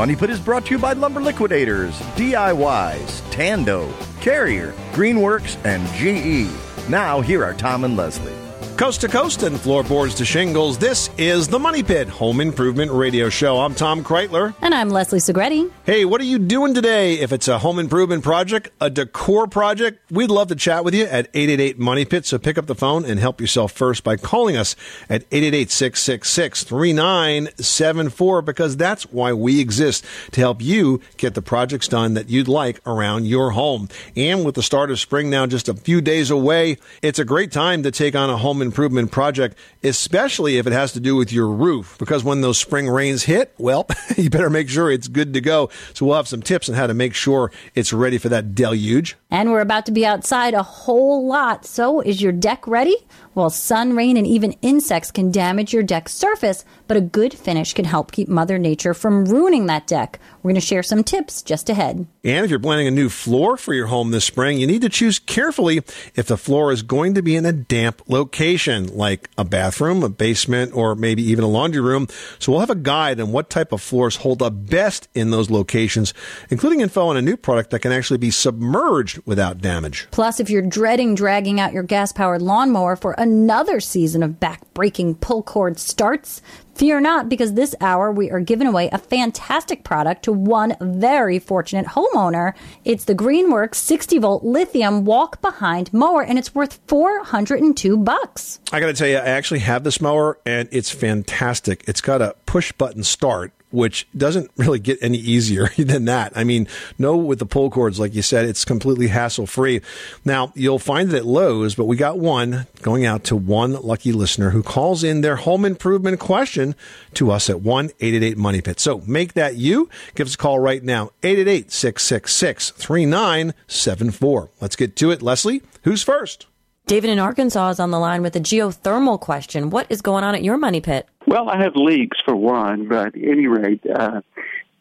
Money Pit is brought to you by Lumber Liquidators, DIYs, Tando, Carrier, Greenworks, and GE. Now, here are Tom and Leslie. Coast to coast and floorboards to shingles, this is the Money Pit Home Improvement Radio Show. I'm Tom Kraeutler. And I'm Leslie Segrete. Hey, what are you doing today? If it's a home improvement project, a decor project, we'd love to chat with you at 888 Money Pit. So pick up the phone and help yourself first by calling us at 888 666 3974 because that's why we exist to help you get the projects done that you'd like around your home. And with the start of spring now just a few days away, it's a great time to take on a home improvement project, especially if it has to do with your roof. Because when those spring rains hit, well, you better make sure it's good to go. So we'll have some tips on how to make sure it's ready for that deluge. And we're about to be outside a whole lot. So is your deck ready? Well, sun, rain, and even insects can damage your deck surface, but a good finish can help keep Mother Nature from ruining that deck. We're going to share some tips just ahead. And if you're planning a new floor for your home this spring, you need to choose carefully if the floor is going to be in a damp location, like a bathroom, a basement, or maybe even a laundry room. So we'll have a guide on what type of floors hold up best in those locations, including info on a new product that can actually be submerged without damage. Plus, if you're dreading dragging out your gas powered lawnmower for another season of back-breaking pull cord starts, Fear not, because this hour we are giving away a fantastic product to one very fortunate homeowner. It's the Greenworks 60 volt lithium walk behind mower, and it's worth 402 bucks. I got to tell you, I actually have this mower, and it's fantastic. It's got a push button start which doesn't really get any easier than that. I mean, no, with the pull cords, like you said, it's completely hassle free. Now, you'll find it at Lowe's, but we got one going out to one lucky listener who calls in their home improvement question to us at 1 888 Money Pit. So make that you. Give us a call right now, 888 666 3974. Let's get to it. Leslie, who's first? David in Arkansas is on the line with a geothermal question. What is going on at your money pit? Well, I have leaks for one, but at any rate, uh,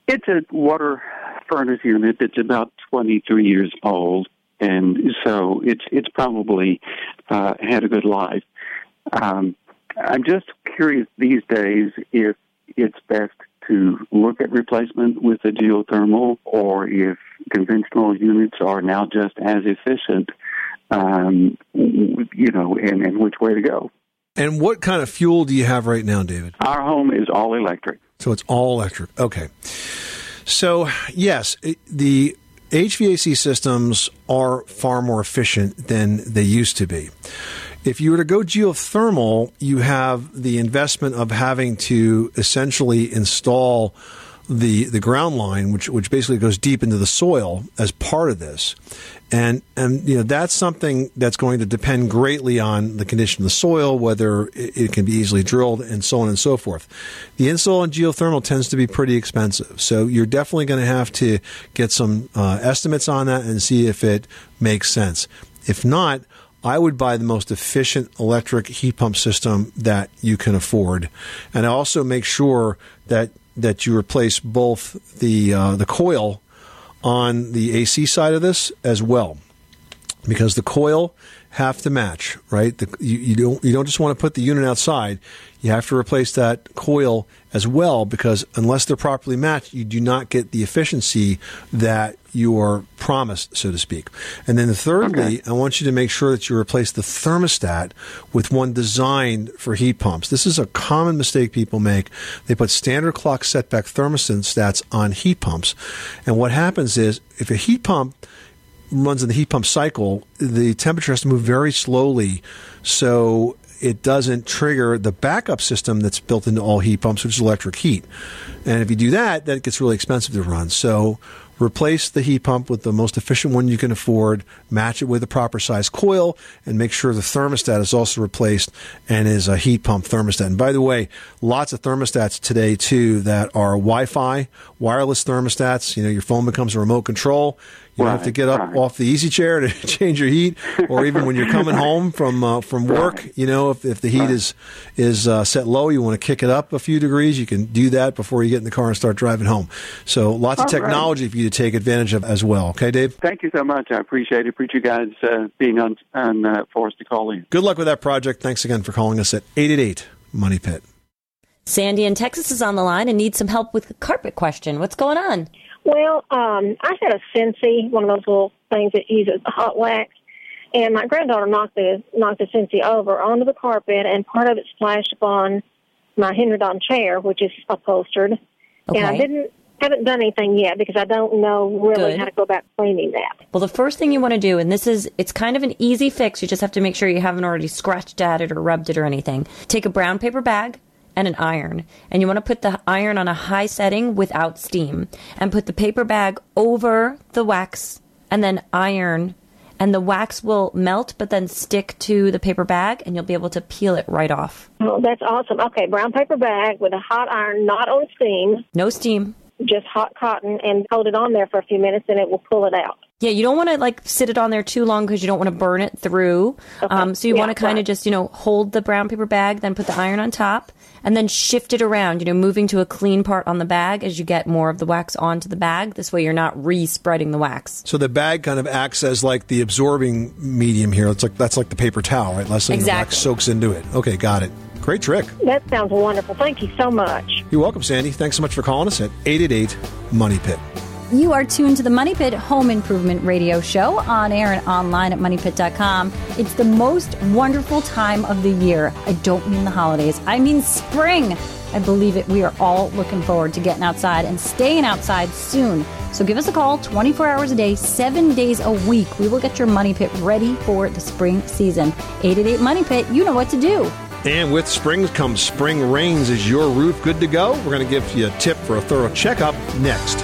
it's a water furnace unit that's about 23 years old, and so it's it's probably uh, had a good life. Um, I'm just curious these days if it's best to look at replacement with a geothermal, or if conventional units are now just as efficient um, you know, and, and which way to go. And what kind of fuel do you have right now, David? Our home is all electric. So it's all electric. Okay. So, yes, the HVAC systems are far more efficient than they used to be. If you were to go geothermal, you have the investment of having to essentially install the the ground line, which which basically goes deep into the soil as part of this, and and you know that's something that's going to depend greatly on the condition of the soil, whether it, can be easily drilled, and so on and so forth. The install and geothermal tends to be pretty expensive, so you're definitely going to have to get some uh, estimates on that and see if it makes sense. If not, I would buy the most efficient electric heat pump system that you can afford, and also make sure that that you replace both the uh, the coil on the AC side of this as well, because the coil have to match, right? The, you, you, don't you don't just want to put the unit outside. You have to replace that coil as well because unless they're properly matched, you do not get the efficiency that you are promised, so to speak. And then thirdly, okay. I want you to make sure that you replace the thermostat with one designed for heat pumps. This is a common mistake people make. They put standard clock setback thermostats on heat pumps. And what happens is if a heat pump runs in the heat pump cycle, the temperature has to move very slowly. So it doesn't trigger the backup system that's built into all heat pumps, which is electric heat. And if you do that, then it gets really expensive to run. So replace the heat pump with the most efficient one you can afford, match it with a proper size coil, and make sure the thermostat is also replaced and is a heat pump thermostat. And by the way, lots of thermostats today too that are Wi-Fi, wireless thermostats. You know, your phone becomes a remote control. You right, have to get up right. off the easy chair to change your heat, or even when you're coming home from uh, from work. Right. You know, if, if the heat is is uh, set low, you want to kick it up a few degrees. You can do that before you get in the car and start driving home. So lots All of technology for you to take advantage of as well. Okay, Dave. Thank you so much. I appreciate it. Appreciate you guys uh, being on on uh, for us to call in. Good luck with that project. Thanks again for calling us at eight eight eight Money Pit. Sandy in Texas is on the line and needs some help with the carpet question. What's going on? Well, um, I had a Scentsy, one of those little things that uses hot wax, and my granddaughter knocked the knocked the Scentsy over onto the carpet, and part of it splashed upon my Henredon chair, which is upholstered. Okay. And I didn't haven't done anything yet because I don't know really Good. how to go about cleaning that. Well, the first thing you want to do, and this is, it's kind of an easy fix. You just have to make sure you haven't already scratched at it or rubbed it or anything. Take a brown paper bag and an iron, and you want to put the iron on a high setting without steam, and put the paper bag over the wax, and then iron, and the wax will melt, but then stick to the paper bag, and you'll be able to peel it right off. Oh, that's awesome. Okay, brown paper bag with a hot iron, not on steam, No steam. just hot cotton, and hold it on there for a few minutes, and it will pull it out. Yeah, you don't want to like sit it on there too long because you don't want to burn it through. Um, so you Yeah, want to kind of right. just, you know, hold the brown paper bag, then put the iron on top, and then shift it around, you know, moving to a clean part on the bag as you get more of the wax onto the bag. This way you're not re-spreading the wax. So the bag kind of acts as like the absorbing medium here. It's like that's like the paper towel, right? Less than the wax soaks into it. Okay, got it. Great trick. That sounds wonderful. Thank you so much. You're welcome, Sandy. Thanks so much for calling us at 888 Money Pit. You are tuned to the Money Pit Home Improvement Radio Show on air and online at moneypit.com. It's the most wonderful time of the year. I don't mean the holidays, I mean spring. I believe it. We are all looking forward to getting outside and staying outside soon. So give us a call 24 hours a day, seven days a week. We will get your Money Pit ready for the spring season. 888 Money Pit, you know what to do. And with spring comes spring rains. Is your roof good to go? We're going to give you a tip for a thorough checkup next.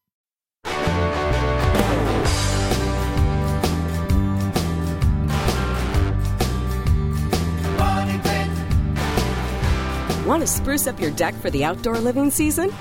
Want to spruce up your deck for the outdoor living season?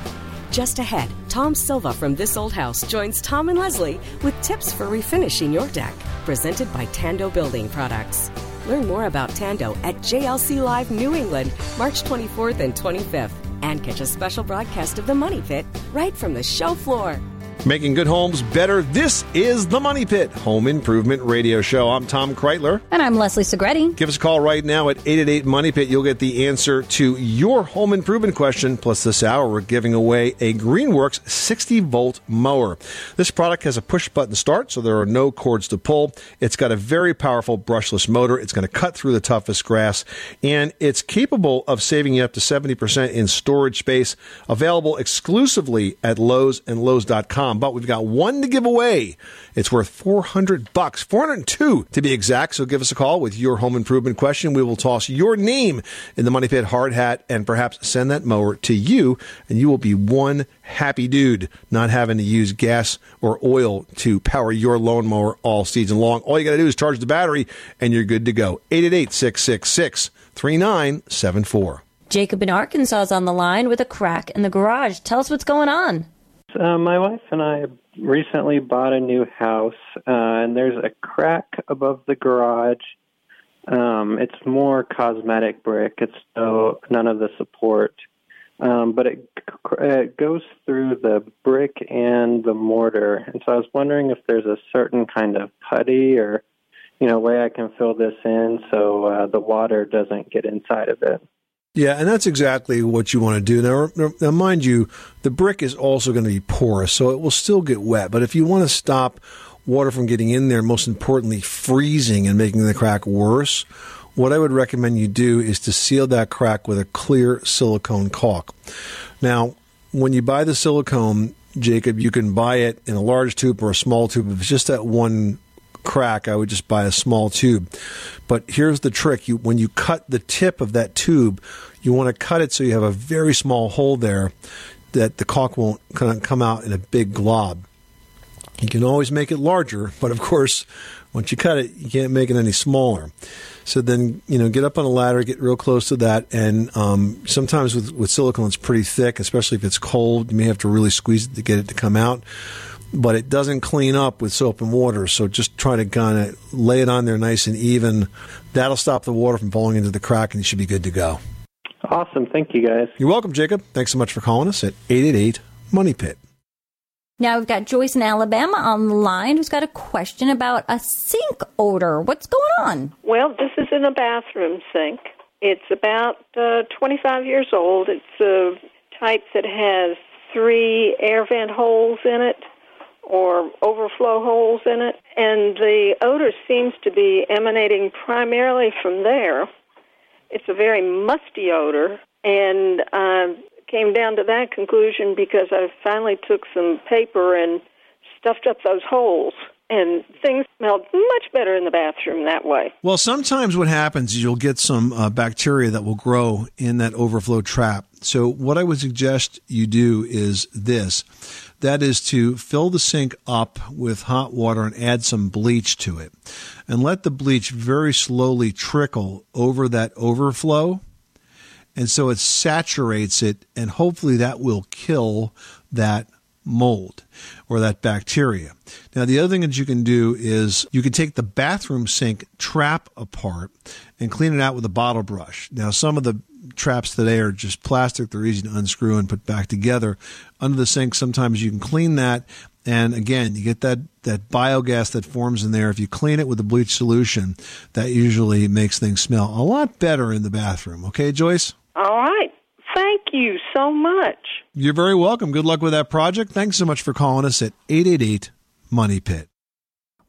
Just ahead, Tom Silva from This Old House joins Tom and Leslie with tips for refinishing your deck, presented by Tando Building Products. Learn more about Tando at JLC Live New England, March 24th and 25th, and catch a special broadcast of the Money Pit right from the show floor. Making good homes better. This is the Money Pit Home Improvement Radio Show. I'm Tom Kraeutler. And I'm Leslie Segrete. Give us a call right now at 888 Money Pit. You'll get the answer to your home improvement question. Plus, this hour, we're giving away a Greenworks 60 volt mower. This product has a push button start, so there are no cords to pull. It's got a very powerful brushless motor. It's going to cut through the toughest grass, and it's capable of saving you up to 70% in storage space. Available exclusively at Lowe's and Lowe's.com. But we've got one to give away. It's worth 400 bucks, 402 to be exact. So give us a call with your home improvement question. We will toss your name in the Money Pit hard hat and perhaps send that mower to you, and you will be one happy dude not having to use gas or oil to power your lawnmower all season long. All you got to do is charge the battery, and you're good to go. 888 666 3974. Jacob in Arkansas is on the line with a crack in the garage. Tell us what's going on. Uh, my wife and I recently bought a new house, uh, and there's a crack above the garage. Um, it's more cosmetic brick. It's no none of the support, um, but it, it goes through the brick and the mortar. And so I was wondering if there's a certain kind of putty or you know way I can fill this in so uh, the water doesn't get inside of it. Yeah, and that's exactly what you want to do. Now, now, mind you, the brick is also going to be porous, so it will still get wet. But if you want to stop water from getting in there, most importantly, freezing and making the crack worse, what I would recommend you do is to seal that crack with a clear silicone caulk. Now, when you buy the silicone, Jacob, you can buy it in a large tube or a small tube. If it's just that one crack, I would just buy a small tube. But here's the trick: you when you cut the tip of that tube, you want to cut it so you have a very small hole there that the caulk won't come out in a big glob. You can always make it larger, but of course, once you cut it, you can't make it any smaller. So then, you know, get up on a ladder, get real close to that, and um, sometimes with, with silicone, it's pretty thick, especially if it's cold. You may have to really squeeze it to get it to come out but it doesn't clean up with soap and water. So just try to kind of lay it on there nice and even. That'll stop the water from falling into the crack, and you should be good to go. Awesome. Thank you, guys. You're welcome, Jacob. Thanks so much for calling us at 888 Money Pit. Now we've got Joyce in Alabama on the line who's got a question about a sink odor. What's going on? Well, this is in a bathroom sink. It's about uh, 25 years old. It's a type that has three air vent holes in it or overflow holes in it, and the odor seems to be emanating primarily from there. It's a very musty odor, and I came down to that conclusion because I finally took some paper and stuffed up those holes and things smelled much better in the bathroom that way. Well, sometimes what happens is you'll get some uh, bacteria that will grow in that overflow trap. So, what I would suggest you do is this that is to fill the sink up with hot water and add some bleach to it. And let the bleach very slowly trickle over that overflow. And so it saturates it, and hopefully that will kill that mold or that bacteria. Now, the other thing that you can do is you can take the bathroom sink trap apart and clean it out with a bottle brush. Now, some of the traps today are just plastic. They're easy to unscrew and put back together. Under the sink, sometimes you can clean that. And again, you get that, that biogas that forms in there. If you clean it with a bleach solution, that usually makes things smell a lot better in the bathroom. Okay, Joyce? All right. Thank you so much. You're very welcome. Good luck with that project. Thanks so much for calling us at 888 Money Pit.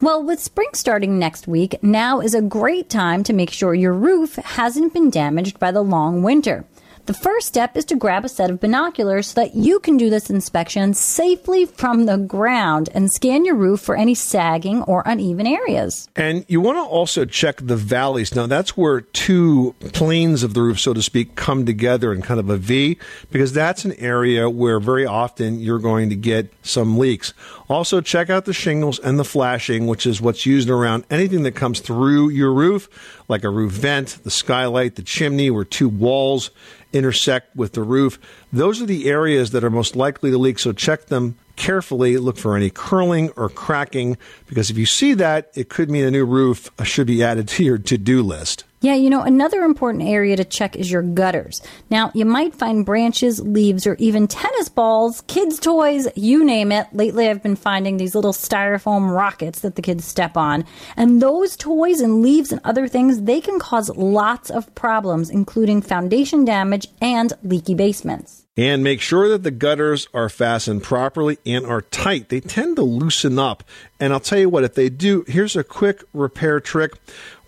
Well, with spring starting next week, now is a great time to make sure your roof hasn't been damaged by the long winter. The first step is to grab a set of binoculars so that you can do this inspection safely from the ground and scan your roof for any sagging or uneven areas. And you want to also check the valleys. Now, that's where two planes of the roof, so to speak, come together in kind of a V, because that's an area where very often you're going to get some leaks. Also, check out the shingles and the flashing, which is what's used around anything that comes through your roof, like a roof vent, the skylight, the chimney, where two walls intersect with the roof. Those are the areas that are most likely to leak, so check them carefully. Look for any curling or cracking, because if you see that, it could mean a new roof should be added to your to do list. Yeah, you know, another important area to check is your gutters. Now, you might find branches, leaves, or even tennis balls, kids' toys, you name it. Lately, I've been finding these little styrofoam rockets that the kids step on. And those toys and leaves and other things, they can cause lots of problems, including foundation damage and leaky basements. And make sure that the gutters are fastened properly and are tight. They tend to loosen up. And I'll tell you what, if they do, here's a quick repair trick.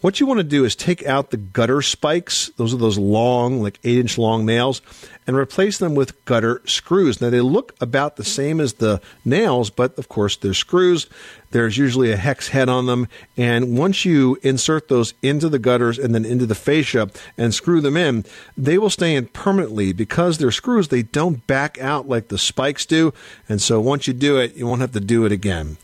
What you want to do is take out the gutter spikes, those are those long, like eight inch long nails, and replace them with gutter screws. Now, they look about the same as the nails, but of course, they're screws. There's usually a hex head on them. And once you insert those into the gutters and then into the fascia and screw them in, they will stay in permanently because they're screws. They don't back out like the spikes do. And so once you do it, you won't have to do it again.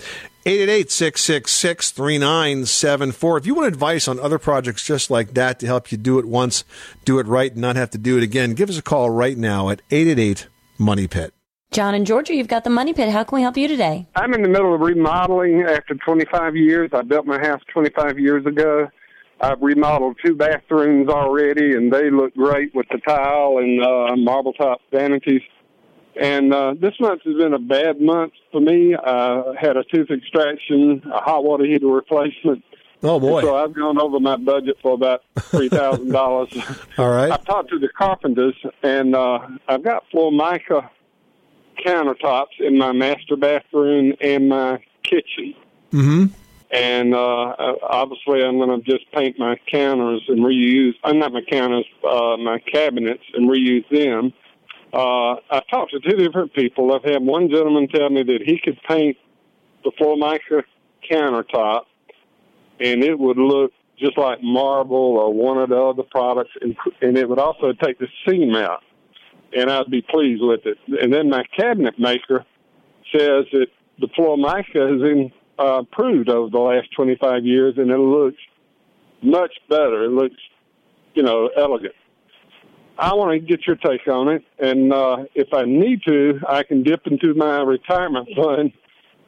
888-666-3974. If you want advice on other projects just like that to help you do it once, do it right, and not have to do it again, give us a call right now at 888 Money Pit. John and Georgia, you've got the Money Pit. How can we help you today? I'm in the middle of remodeling after 25 years. I built my house 25 years ago. I've remodeled two bathrooms already, and they look great with the tile and uh, marble top vanities. And uh, this month has been a bad month for me. I had a tooth extraction, a hot water heater replacement, Oh boy! And so I've gone over my budget for about three thousand dollars. All right. I've talked to the carpenters, and uh, I've got Formica countertops in my master bathroom and my kitchen. Mm-hmm. And uh, obviously, I'm going to just paint my counters and reuse. I'm not my counters, uh, my cabinets, and reuse them. Uh, I talked to two different people. I've had one gentleman tell me that he could paint the Formica countertop, and it would look just like marble or one of the other products, and, and it would also take the seam out, and I'd be pleased with it. And then my cabinet maker says that the Formica has been uh, improved over the last 25 years, and it looks much better. It looks, you know, elegant. I want to get your take on it, and uh, if I need to, I can dip into my retirement fund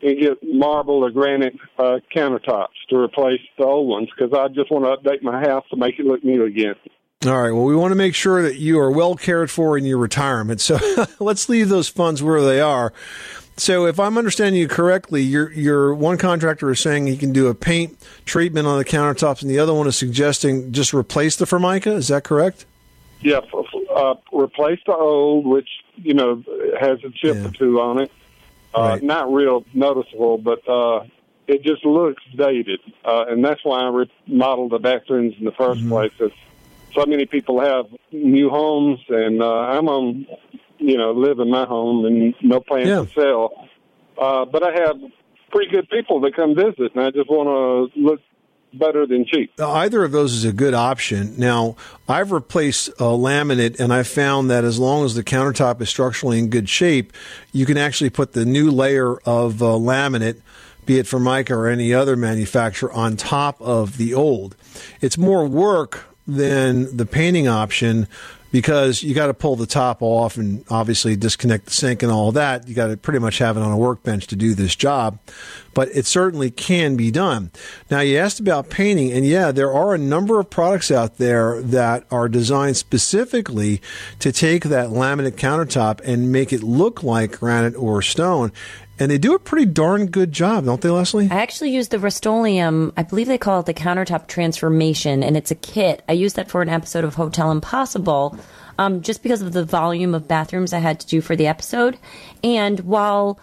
and get marble or granite uh, countertops to replace the old ones because I just want to update my house to make it look new again. All right. Well, we want to make sure that you are well cared for in your retirement. So let's leave those funds where they are. So, if I'm understanding you correctly, your your one contractor is saying he can do a paint treatment on the countertops, and the other one is suggesting just replace the Formica. Is that correct? Yeah, uh, replace the old, which you know has a chip yeah. or two on it. Uh, right. Not real noticeable, but uh, it just looks dated, uh, and that's why I remodeled the bathrooms in the 1st mm-hmm. place. Cause so many people have new homes, and uh, I'm on, you know, live in my home and no plans yeah. to sell. Uh, but I have pretty good people that come visit, and I just want to look better than cheap. Either of those is a good option. Now, I've replaced a laminate, and I found that as long as the countertop is structurally in good shape, you can actually put the new layer of uh, laminate, be it Formica or any other manufacturer, on top of the old. It's more work than the painting option because you got to pull the top off and obviously disconnect the sink and all that. You got to pretty much have it on a workbench to do this job, but it certainly can be done. Now, you asked about painting, and yeah, there are a number of products out there that are designed specifically to take that laminate countertop and make it look like granite or stone. And they do a pretty darn good job, don't they, Leslie? I actually use the Rust-Oleum. I believe they call it the countertop transformation, and it's a kit. I used that for an episode of Hotel Impossible, um, just because of the volume of bathrooms I had to do for the episode. And while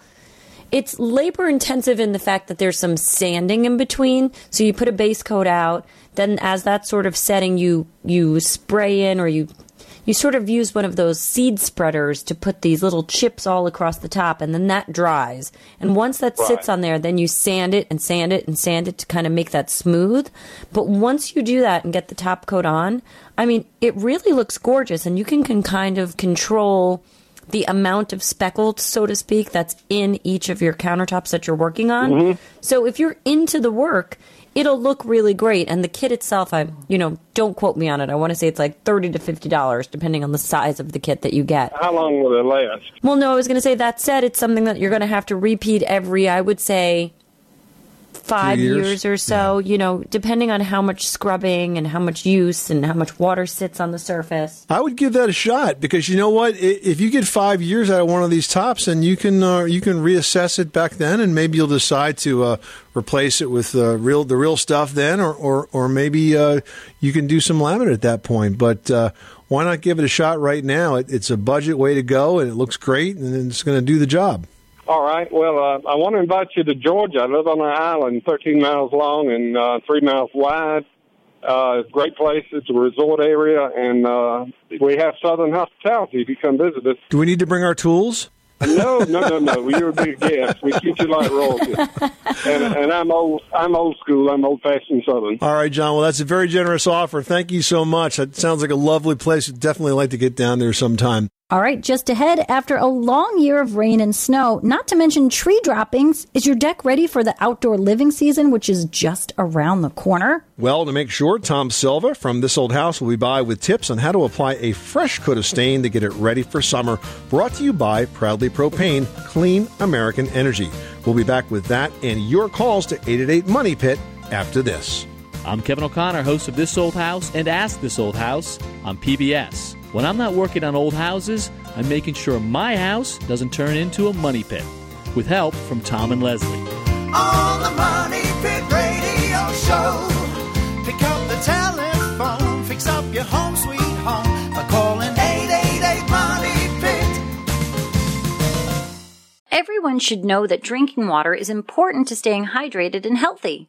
it's labor intensive in the fact that there's some sanding in between, so you put a base coat out, then as that sort of setting, you you spray in or you you sort of use one of those seed spreaders to put these little chips all across the top, and then that dries. And once that right. sits on there, then you sand it and sand it and sand it to kind of make that smooth. But once you do that and get the top coat on, I mean, it really looks gorgeous, and you can, can kind of control the amount of speckled, so to speak, that's in each of your countertops that you're working on. Mm-hmm. So if you're into the work, it'll look really great. And the kit itself, I you know, don't quote me on it. I want to say it's like thirty to fifty dollars, depending on the size of the kit that you get. How long will it last? Well, no, I was going to say that said, it's something that you're going to have to repeat every. I would say five years. years. or so, yeah. you know, depending on how much scrubbing and how much use and how much water sits on the surface. I would give that a shot because you know what? If you get five years out of one of these tops, and you can uh, you can reassess it back then, and maybe you'll decide to uh, replace it with uh, real the real stuff then, or or, or maybe uh, you can do some laminate at that point. But uh, why not give it a shot right now? It, it's a budget way to go, and it looks great, and it's going to do the job. All right. Well, uh, I want to invite you to Georgia. I live on an island 13 miles long and uh, 3 miles wide. Uh, great place. It's a resort area, and uh, we have Southern hospitality if you come visit us. Do we need to bring our tools? No, no, no, no. You're a big guest. We treat you like royalty. And, and I'm old. I'm old school. I'm old fashioned Southern. All right, John. Well, that's a very generous offer. Thank you so much. That sounds like a lovely place. I'd definitely like to get down there sometime. All right, just ahead, after a long year of rain and snow, not to mention tree droppings, is your deck ready for the outdoor living season, which is just around the corner? Well, to make sure, Tom Silva from This Old House will be by with tips on how to apply a fresh coat of stain to get it ready for summer. Brought to you by Proudly Propane, Clean American Energy. We'll be back with that and your calls to 888 Money Pit after this. I'm Kevin O'Connor, host of This Old House and Ask This Old House on PBS. When I'm not working on old houses, I'm making sure my house doesn't turn into a money pit. With help from Tom and Leslie. On the Money Pit Radio Show, pick up the telephone, fix up your home sweet home by calling 888 Money Pit. Everyone should know that drinking water is important to staying hydrated and healthy.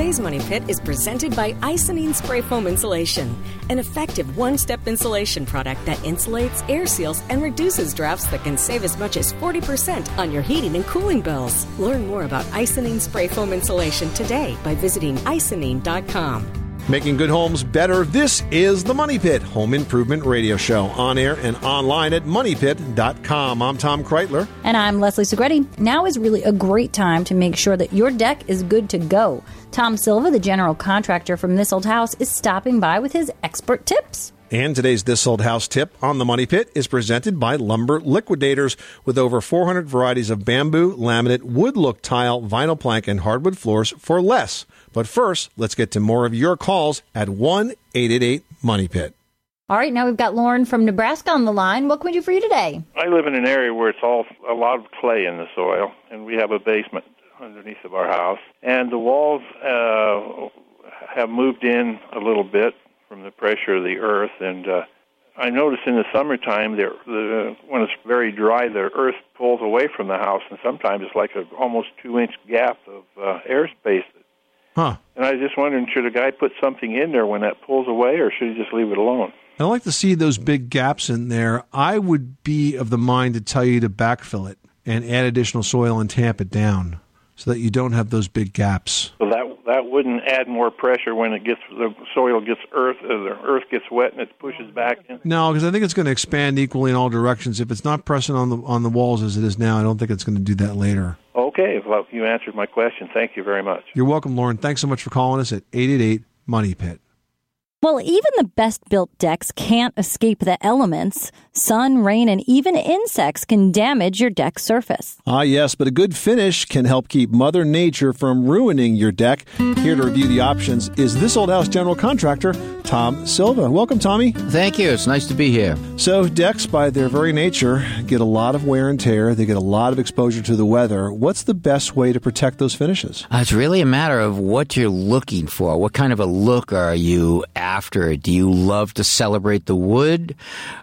Today's Money Pit is presented by Icynene Spray Foam Insulation, an effective one step insulation product that insulates, air seals, and reduces drafts that can save as much as 40% on your heating and cooling bills. Learn more about Icynene Spray Foam Insulation today by visiting icynene.com. Making good homes better. This is the Money Pit Home Improvement Radio Show on air and online at moneypit.com. I'm Tom Kraeutler. And I'm Leslie Segrete. Now is really a great time to make sure that your deck is good to go. Tom Silva, the general contractor from This Old House, is stopping by with his expert tips. And today's This Old House tip on the Money Pit is presented by Lumber Liquidators with over 400 varieties of bamboo, laminate, wood look tile, vinyl plank, and hardwood floors for less. But first, let's get to more of your calls at 1 888 Money Pit. All right, now we've got Lauren from Nebraska on the line. What can we do for you today? I live in an area where it's all a lot of clay in the soil, and we have a basement underneath of our house, and the walls uh, have moved in a little bit from the pressure of the earth. And uh, I notice in the summertime, the, when it's very dry, the earth pulls away from the house, and sometimes it's like an almost two-inch gap of uh, airspace. Huh. And I was just wondering, should a guy put something in there when that pulls away, or should he just leave it alone? I like to see those big gaps in there. I would be of the mind to tell you to backfill it and add additional soil and tamp it down so that you don't have those big gaps. So that that wouldn't add more pressure when it gets the soil gets earth uh, the earth gets wet and it pushes back in. No, because I think it's going to expand equally in all directions. If it's not pressing on the on the walls as it is now, I don't think it's going to do that later. Okay, well you answered my question. Thank you very much. You're welcome, Lauren. Thanks so much for calling us at eight eight eight Money Pit. Well, even the best built decks can't escape the elements. Sun, rain, and even insects can damage your deck surface. Ah, yes, but a good finish can help keep Mother Nature from ruining your deck. Here to review the options is this old house general contractor, Tom Silva. Welcome, Tommy. Thank you. It's nice to be here. So, decks, by their very nature, get a lot of wear and tear. They get a lot of exposure to the weather. What's the best way to protect those finishes? Uh, it's really a matter of what you're looking for. What kind of a look are you after? Do you love to celebrate the wood,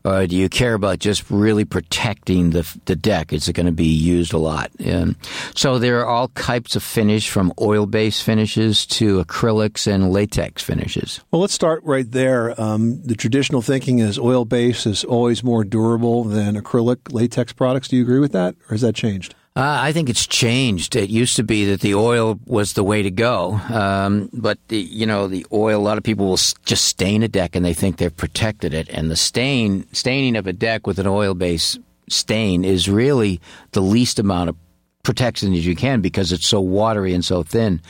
or do you care about just really protecting the the deck? Is it going to be used a lot? And so there are all types of finish, from oil-based finishes to acrylics and latex finishes. Well, let's start right there. Um, the traditional thinking is oil-based is always more durable than acrylic latex products. Do you agree with that, or has that changed? Uh, I think it's changed. It used to be that the oil was the way to go, um, but the, you know the oil. A lot of people will just stain a deck and they think they've protected it. And the stain staining of a deck with an oil-based stain is really the least amount of protection as you can because it's so watery and so thin.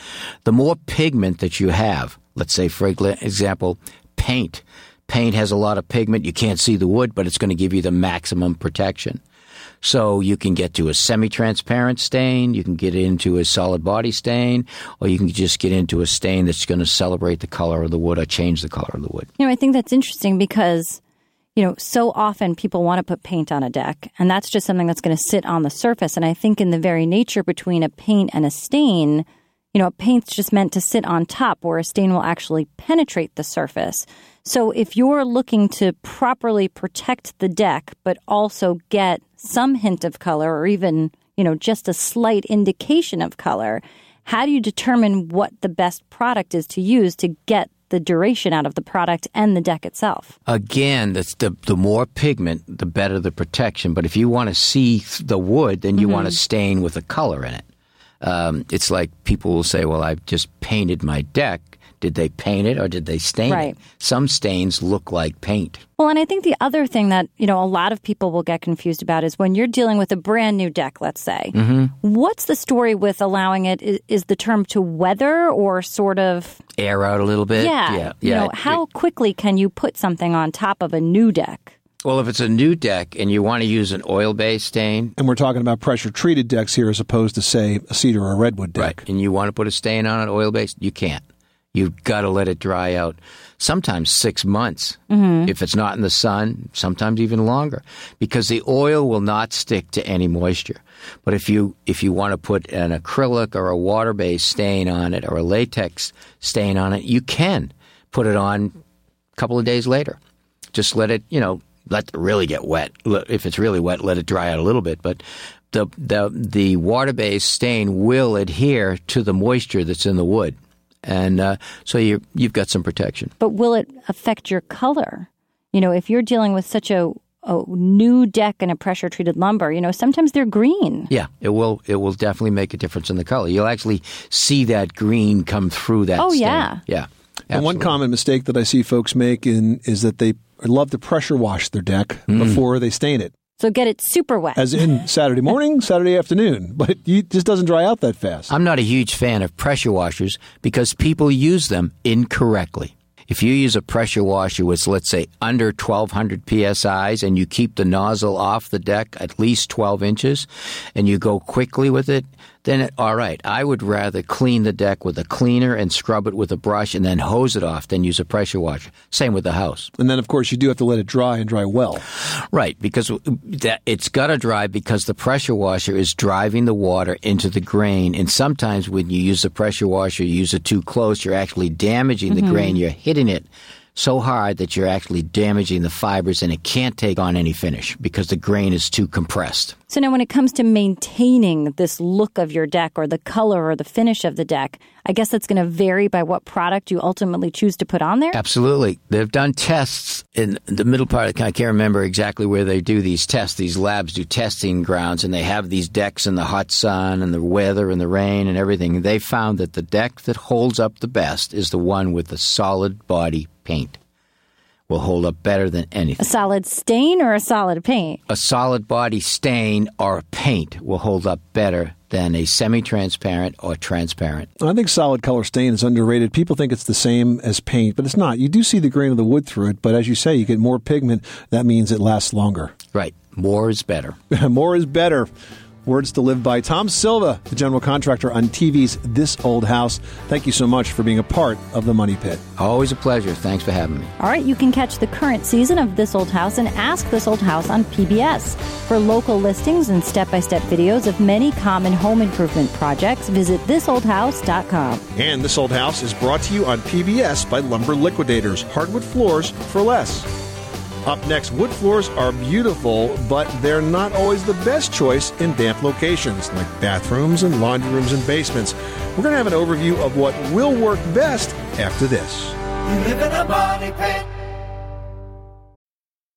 The more pigment that you have, let's say, for example, paint. Paint has a lot of pigment. You can't see the wood, but it's going to give you the maximum protection. So you can get to a semi-transparent stain, you can get into a solid body stain, or you can just get into a stain that's going to celebrate the color of the wood or change the color of the wood. You know, I think that's interesting because you know, so often people want to put paint on a deck, and that's just something that's going to sit on the surface. And I think in the very nature between a paint and a stain, you know, paint's just meant to sit on top where a stain will actually penetrate the surface. So if you're looking to properly protect the deck, but also get some hint of color or even, you know, just a slight indication of color, how do you determine what the best product is to use to get the duration out of the product and the deck itself. Again, that's the the more pigment, the better the protection. But if you want to see the wood, then you mm-hmm. want to stain with a color in it. Um, it's like people will say, "Well, I've just painted my deck." Did they paint it or did they stain right. it? Some stains look like paint. Well, and I think the other thing that, you know, a lot of people will get confused about is when you're dealing with a brand new deck, let's say, mm-hmm. what's the story with allowing it? Is, is, the term to weather or sort of air out a little bit? Yeah. yeah, yeah. You know, how quickly can you put something on top of a new deck? Well, if it's a new deck and you want to use an oil based stain. And we're talking about pressure treated decks here as opposed to, say, a cedar or a redwood deck. Right. And you want to put a stain on an oil based, you can't. You've got to let it dry out. Sometimes six months. Mm-hmm. If it's not in the sun, sometimes even longer, because the oil will not stick to any moisture. But if you if you want to put an acrylic or a water based stain on it or a latex stain on it, you can put it on a couple of days later. Just let it, you know, let it really get wet. If it's really wet, let it dry out a little bit. But the the the water based stain will adhere to the moisture that's in the wood and uh, so you you've got some protection. But will it affect your color? You know, if you're dealing with such a a new deck and a pressure treated lumber, you know, sometimes they're green. Yeah, it will it will definitely make a difference in the color. You'll actually see that green come through that Oh stain. yeah. Yeah. And one common mistake that I see folks make in is that they love to pressure wash their deck mm. before they stain it. So get it super wet. As in Saturday morning, Saturday afternoon. But it just doesn't dry out that fast. I'm not a huge fan of pressure washers because people use them incorrectly. If you use a pressure washer with, let's say, under 1200 psi's and you keep the nozzle off the deck at least 12 inches and you go quickly with it, then it, all right. I would rather clean the deck with a cleaner and scrub it with a brush and then hose it off than use a pressure washer. Same with the house. And then, of course, you do have to let it dry and dry well. Right, because that, it's got to dry because the pressure washer is driving the water into the grain. And sometimes when you use the pressure washer, you use it too close, you're actually damaging the mm-hmm. grain. You're hitting it so hard that you're actually damaging the fibers and it can't take on any finish because the grain is too compressed. So now when it comes to maintaining this look of your deck or the color or the finish of the deck, I guess that's going to vary by what product you ultimately choose to put on there? Absolutely. They've done tests in the middle part. I can't remember exactly where they do these tests. These labs do testing grounds and they have these decks in the hot sun and the weather and the rain and everything. They found that the deck that holds up the best is the one with the solid body paint will hold up better than anything. A solid stain or a solid paint? A solid body stain or paint will hold up better than a semi transparent or transparent. I think solid color stain is underrated. People think it's the same as paint, but it's not. You do see the grain of the wood through it, but as you say, you get more pigment. That means it lasts longer. Right. More is better. more is better. Words to live by. Tom Silva, the general contractor on TV's This Old House. Thank you so much for being a part of the Money Pit. Always a pleasure. Thanks for having me. All right, you can catch the current season of This Old House and Ask This Old House on PBS. For local listings and step by step videos of many common home improvement projects, visit thisoldhouse.com. And This Old House is brought to you on PBS by Lumber Liquidators, hardwood floors for less. Up next, wood floors are beautiful, but they're not always the best choice in damp locations like bathrooms and laundry rooms and basements. We're going to have an overview of what will work best after this.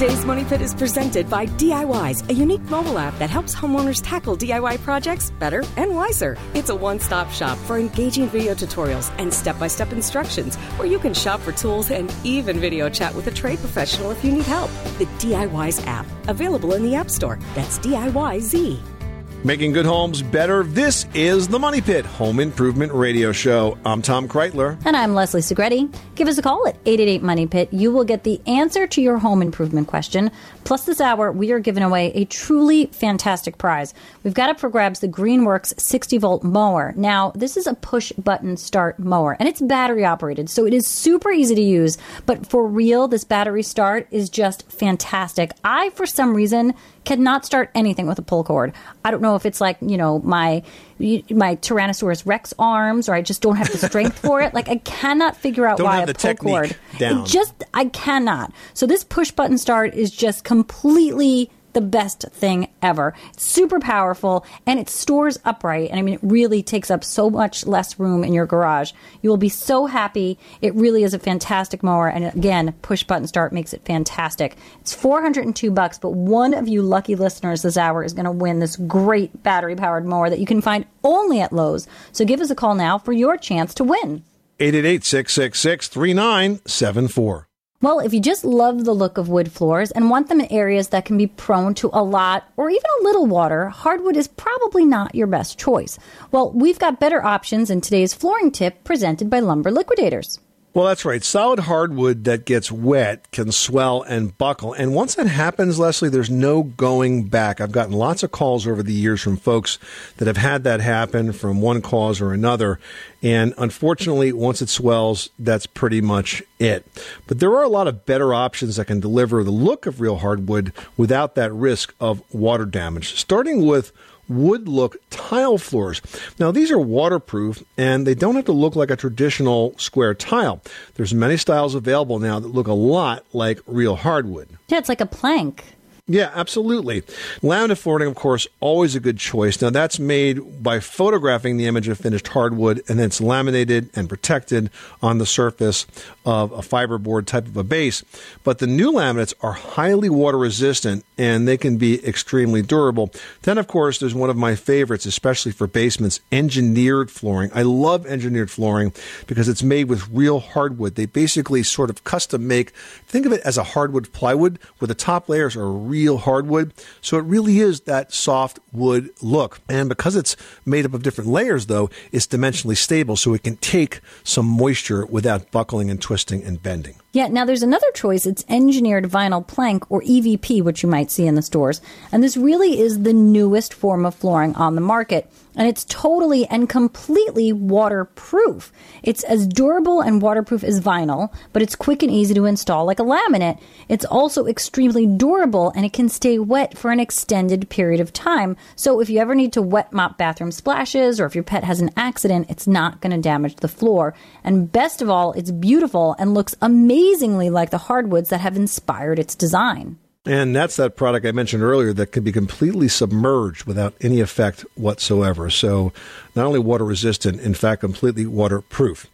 Today's Money Pit is presented by DIYZ, a unique mobile app that helps homeowners tackle DIY projects better and wiser. It's a one stop shop for engaging video tutorials and step by step instructions where you can shop for tools and even video chat with a trade professional if you need help. The DIYZ app, available in the App Store. That's DIYZ. Making good homes better. This is the Money Pit Home Improvement Radio Show. I'm Tom Kraeutler. And I'm Leslie Segrete. Give us a call at 888 Money Pit. You will get the answer to your home improvement question. Plus, this hour, we are giving away a truly fantastic prize. We've got up for grabs the Greenworks 60 volt mower. Now, this is a push button start mower, and it's battery operated, so it is super easy to use. But for real, this battery start is just fantastic. I, for some reason, cannot start anything with a pull cord. I don't know if it's like, you know, my my Tyrannosaurus Rex arms or I just don't have the strength for it. Like I cannot figure out Don't why a pull cord. down. It just I cannot. So this push button start is just completely the best thing ever. It's super powerful and it stores upright. And I mean, it really takes up so much less room in your garage. You will be so happy. It really is a fantastic mower. And again, push button start makes it fantastic. It's 402 bucks, but one of you lucky listeners this hour is going to win this great battery powered mower that you can find only at Lowe's. So give us a call now for your chance to win. 888 666 3974. Well, if you just love the look of wood floors and want them in areas that can be prone to a lot or even a little water, hardwood is probably not your best choice. Well, we've got better options in today's flooring tip presented by Lumber Liquidators. Well, that's right. Solid hardwood that gets wet can swell and buckle. And once that happens, Leslie, there's no going back. I've gotten lots of calls over the years from folks that have had that happen from one cause or another. And unfortunately, once it swells, that's pretty much it. But there are a lot of better options that can deliver the look of real hardwood without that risk of water damage. Starting with wood look tile floors. Now these are waterproof and they don't have to look like a traditional square tile. There's many styles available now that look a lot like real hardwood. Yeah, it's like a plank. Yeah, absolutely. Laminate flooring, of course, always a good choice. Now, that's made by photographing the image of finished hardwood and then it's laminated and protected on the surface of a fiberboard type of a base. But the new laminates are highly water resistant and they can be extremely durable. Then, of course, there's one of my favorites, especially for basements, engineered flooring. I love engineered flooring because it's made with real hardwood. They basically sort of custom make, think of it as a hardwood plywood where the top layers are real hardwood. So it really is that soft wood look. And because it's made up of different layers, though, it's dimensionally stable so it can take some moisture without buckling and twisting and bending. Yeah, now there's another choice. It's engineered vinyl plank or EVP, which you might see in the stores. And this really is the newest form of flooring on the market. And it's totally and completely waterproof. It's as durable and waterproof as vinyl, but it's quick and easy to install like a laminate. It's also extremely durable and it can stay wet for an extended period of time. So if you ever need to wet mop bathroom splashes or if your pet has an accident, it's not going to damage the floor. And best of all, it's beautiful and looks amazingly like the hardwoods that have inspired its design. And that's that product I mentioned earlier that can be completely submerged without any effect whatsoever. So, not only water resistant, in fact, completely waterproof.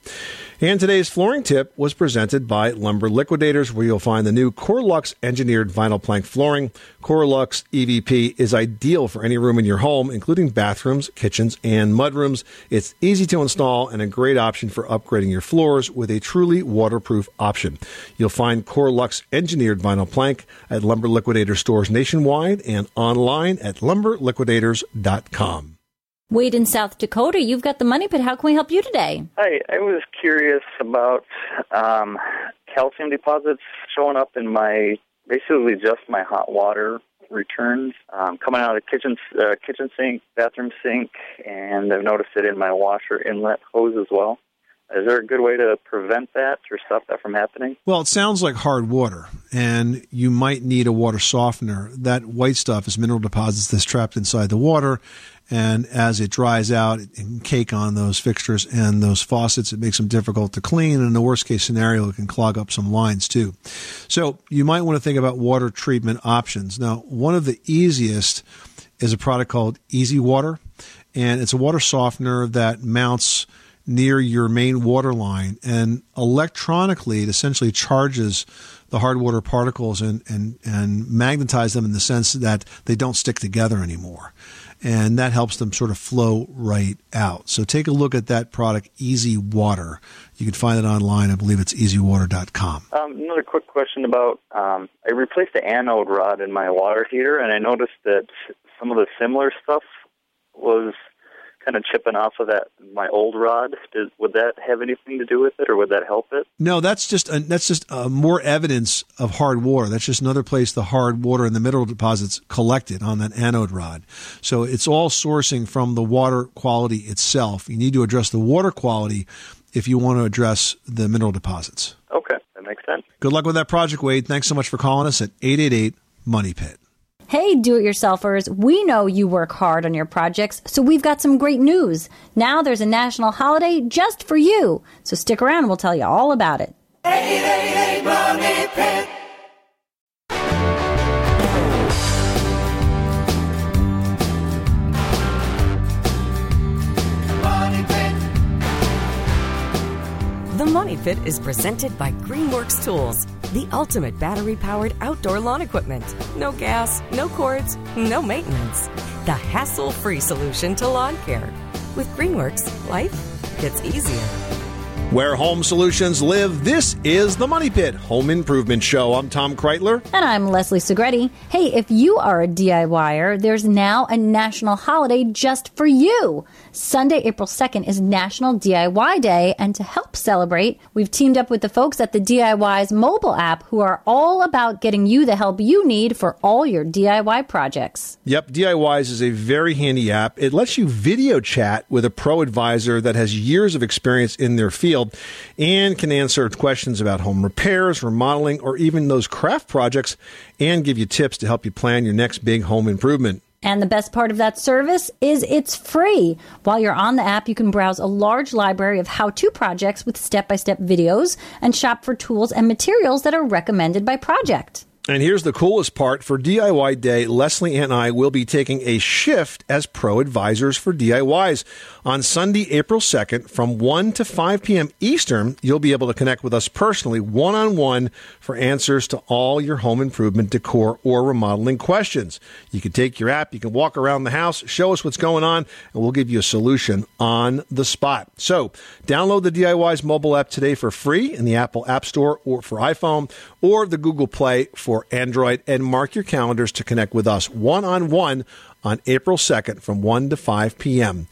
And today's flooring tip was presented by Lumber Liquidators, where you'll find the new CoreLuxe engineered vinyl plank flooring. CoreLuxe EVP is ideal for any room in your home, including bathrooms, kitchens, and mudrooms. It's easy to install and a great option for upgrading your floors with a truly waterproof option. You'll find CoreLuxe engineered vinyl plank at Lumber Liquidator stores nationwide and online at lumberliquidators.com. Wade in South Dakota, you've got the money pit. How can we help you today? Hi, I was curious about um, calcium deposits showing up in my basically just my hot water returns um, coming out of the kitchen uh, kitchen sink, bathroom sink, and I've noticed it in my washer inlet hose as well. Is there a good way to prevent that or stop that from happening? Well, it sounds like hard water, and you might need a water softener. That white stuff is mineral deposits that's trapped inside the water, and as it dries out, it can cake on those fixtures and those faucets. It makes them difficult to clean, and in the worst case scenario, it can clog up some lines too. So you might want to think about water treatment options. Now, one of the easiest is a product called Easy Water, and it's a water softener that mounts near your main water line and electronically it essentially charges the hard water particles and, and, and magnetize them in the sense that they don't stick together anymore. And that helps them sort of flow right out. So take a look at that product, Easy Water. You can find it online. I believe it's easywater.com. Um, another quick question about um, I replaced the anode rod in my water heater, and I noticed that some of the similar stuff was kind of chipping off of that my old rod. Did, would that have anything to do with it, or would that help it? No, that's just a, that's just uh, more evidence of hard water. That's just another place the hard water and the mineral deposits collected on that anode rod. So it's all sourcing from the water quality itself. You need to address the water quality if you want to address the mineral deposits. Okay, that makes sense. Good luck with that project, Wade. Thanks so much for calling us at 888 Money Pit. Hey, do it yourselfers, we know you work hard on your projects, so we've got some great news. Now there's a national holiday just for you. So stick around we'll tell you all about it. 888 Money Pit. Money Pit. The Money Pit is presented by Greenworks Tools, the ultimate battery powered outdoor lawn equipment. No gas, no cords, no maintenance. The hassle free solution to lawn care. With Greenworks, life gets easier. Where home solutions live, this is the Money Pit Home Improvement Show. I'm Tom Kraeutler. And I'm Leslie Segrete. Hey, if you are a DIYer, there's now a national holiday just for you. Sunday, April 2nd is National DIY Day, and to help celebrate, we've teamed up with the folks at the DIYZ mobile app who are all about getting you the help you need for all your DIY projects. Yep, DIYZ is a very handy app. It lets you video chat with a pro advisor that has years of experience in their field and can answer questions about home repairs, remodeling, or even those craft projects and give you tips to help you plan your next big home improvement. And the best part of that service is it's free. While you're on the app, you can browse a large library of how to projects with step by step videos and shop for tools and materials that are recommended by project. And here's the coolest part for DIY Day, Leslie and I will be taking a shift as pro advisors for DIYZ. On Sunday, April 2nd, from 1 to 5 p.m. Eastern, you'll be able to connect with us personally, one on one, for answers to all your home improvement, decor, or remodeling questions. You can take your app, you can walk around the house, show us what's going on, and we'll give you a solution on the spot. So, download the DIYZ mobile app today for free in the Apple App Store or for iPhone or the Google Play for Android, and mark your calendars to connect with us one on one on April 2nd from 1 to 5 p.m.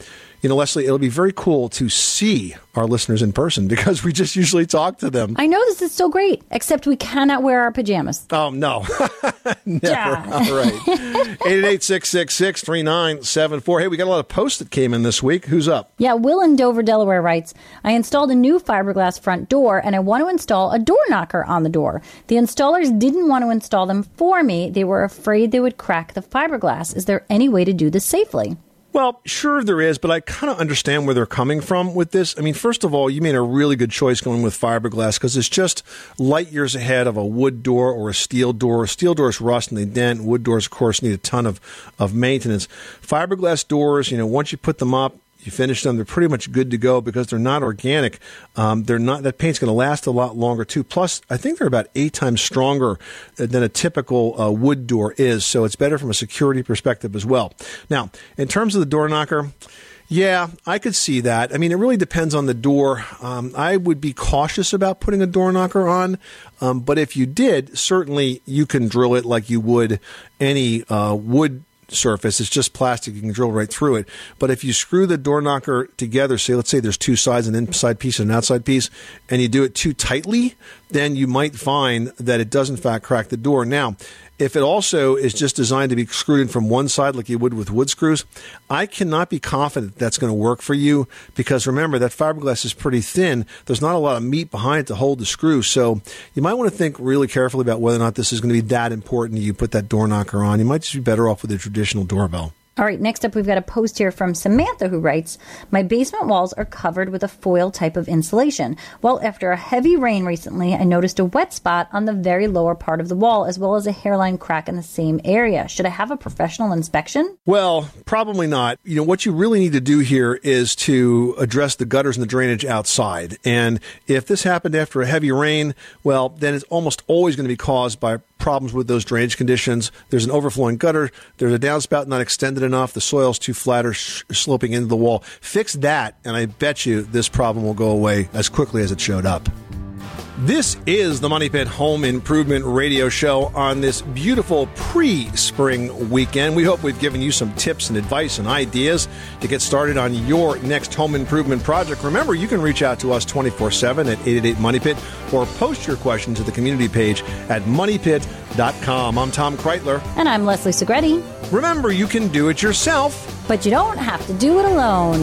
You know, Leslie, it'll be very cool to see our listeners in person because we just usually talk to them. I know this is so great, except we cannot wear our pajamas. Oh, no. Never. Yeah. All right. 888-666-3974. Hey, we got a lot of posts that came in this week. Who's up? Yeah, Will in Dover, Delaware writes I installed a new fiberglass front door and I want to install a door knocker on the door. The installers didn't want to install them for me. They were afraid they would crack the fiberglass. Is there any way to do this safely? Well, sure there is, but I kind of understand where they're coming from with this. I mean, first of all, you made a really good choice going with fiberglass because it's just light years ahead of a wood door or a steel door. Steel doors rust and they dent. Wood doors, of course, need a ton of, of maintenance. Fiberglass doors, you know, once you put them up, you finish them, they're pretty much good to go because they're not organic. Um, they're not that paint's going to last a lot longer too. Plus, I think they're about eight times stronger than a typical uh, wood door is, so it's better from a security perspective as well. Now, in terms of the door knocker. Yeah, I could see that. I mean, it really depends on the door. Um, I would be cautious about putting a door knocker on, um, but if you did, certainly you can drill it like you would any uh, wood surface. It's just plastic. You can drill right through it. But if you screw the door knocker together, say, let's say there's two sides, an inside piece and an outside piece, and you do it too tightly, then you might find that it does in fact crack the door. Now, if it also is just designed to be screwed in from one side like you would with wood screws, I cannot be confident that's going to work for you because remember that fiberglass is pretty thin. There's not a lot of meat behind it to hold the screw. So you might want to think really carefully about whether or not this is going to be that important you put that door knocker on. You might just be better off with a traditional doorbell. All right, next up, we've got a post here from Samantha who writes My basement walls are covered with a foil type of insulation. Well, after a heavy rain recently, I noticed a wet spot on the very lower part of the wall, as well as a hairline crack in the same area. Should I have a professional inspection? Well, probably not. You know, what you really need to do here is to address the gutters and the drainage outside. And if this happened after a heavy rain, well, then it's almost always going to be caused by problems with those drainage conditions. There's an overflowing gutter. There's a downspout not extended enough. The soil's too flat or sh- sloping into the wall. Fix that, and I bet you this problem will go away as quickly as it showed up. This is the Money Pit Home Improvement Radio Show on this beautiful pre spring weekend. We hope we've given you some tips and advice and ideas to get started on your next home improvement project. Remember, you can reach out to us 24 7 at 888 Money Pit or post your question to the community page at moneypit.com. I'm Tom Kraeutler. And I'm Leslie Segrete. Remember, you can do it yourself, but you don't have to do it alone.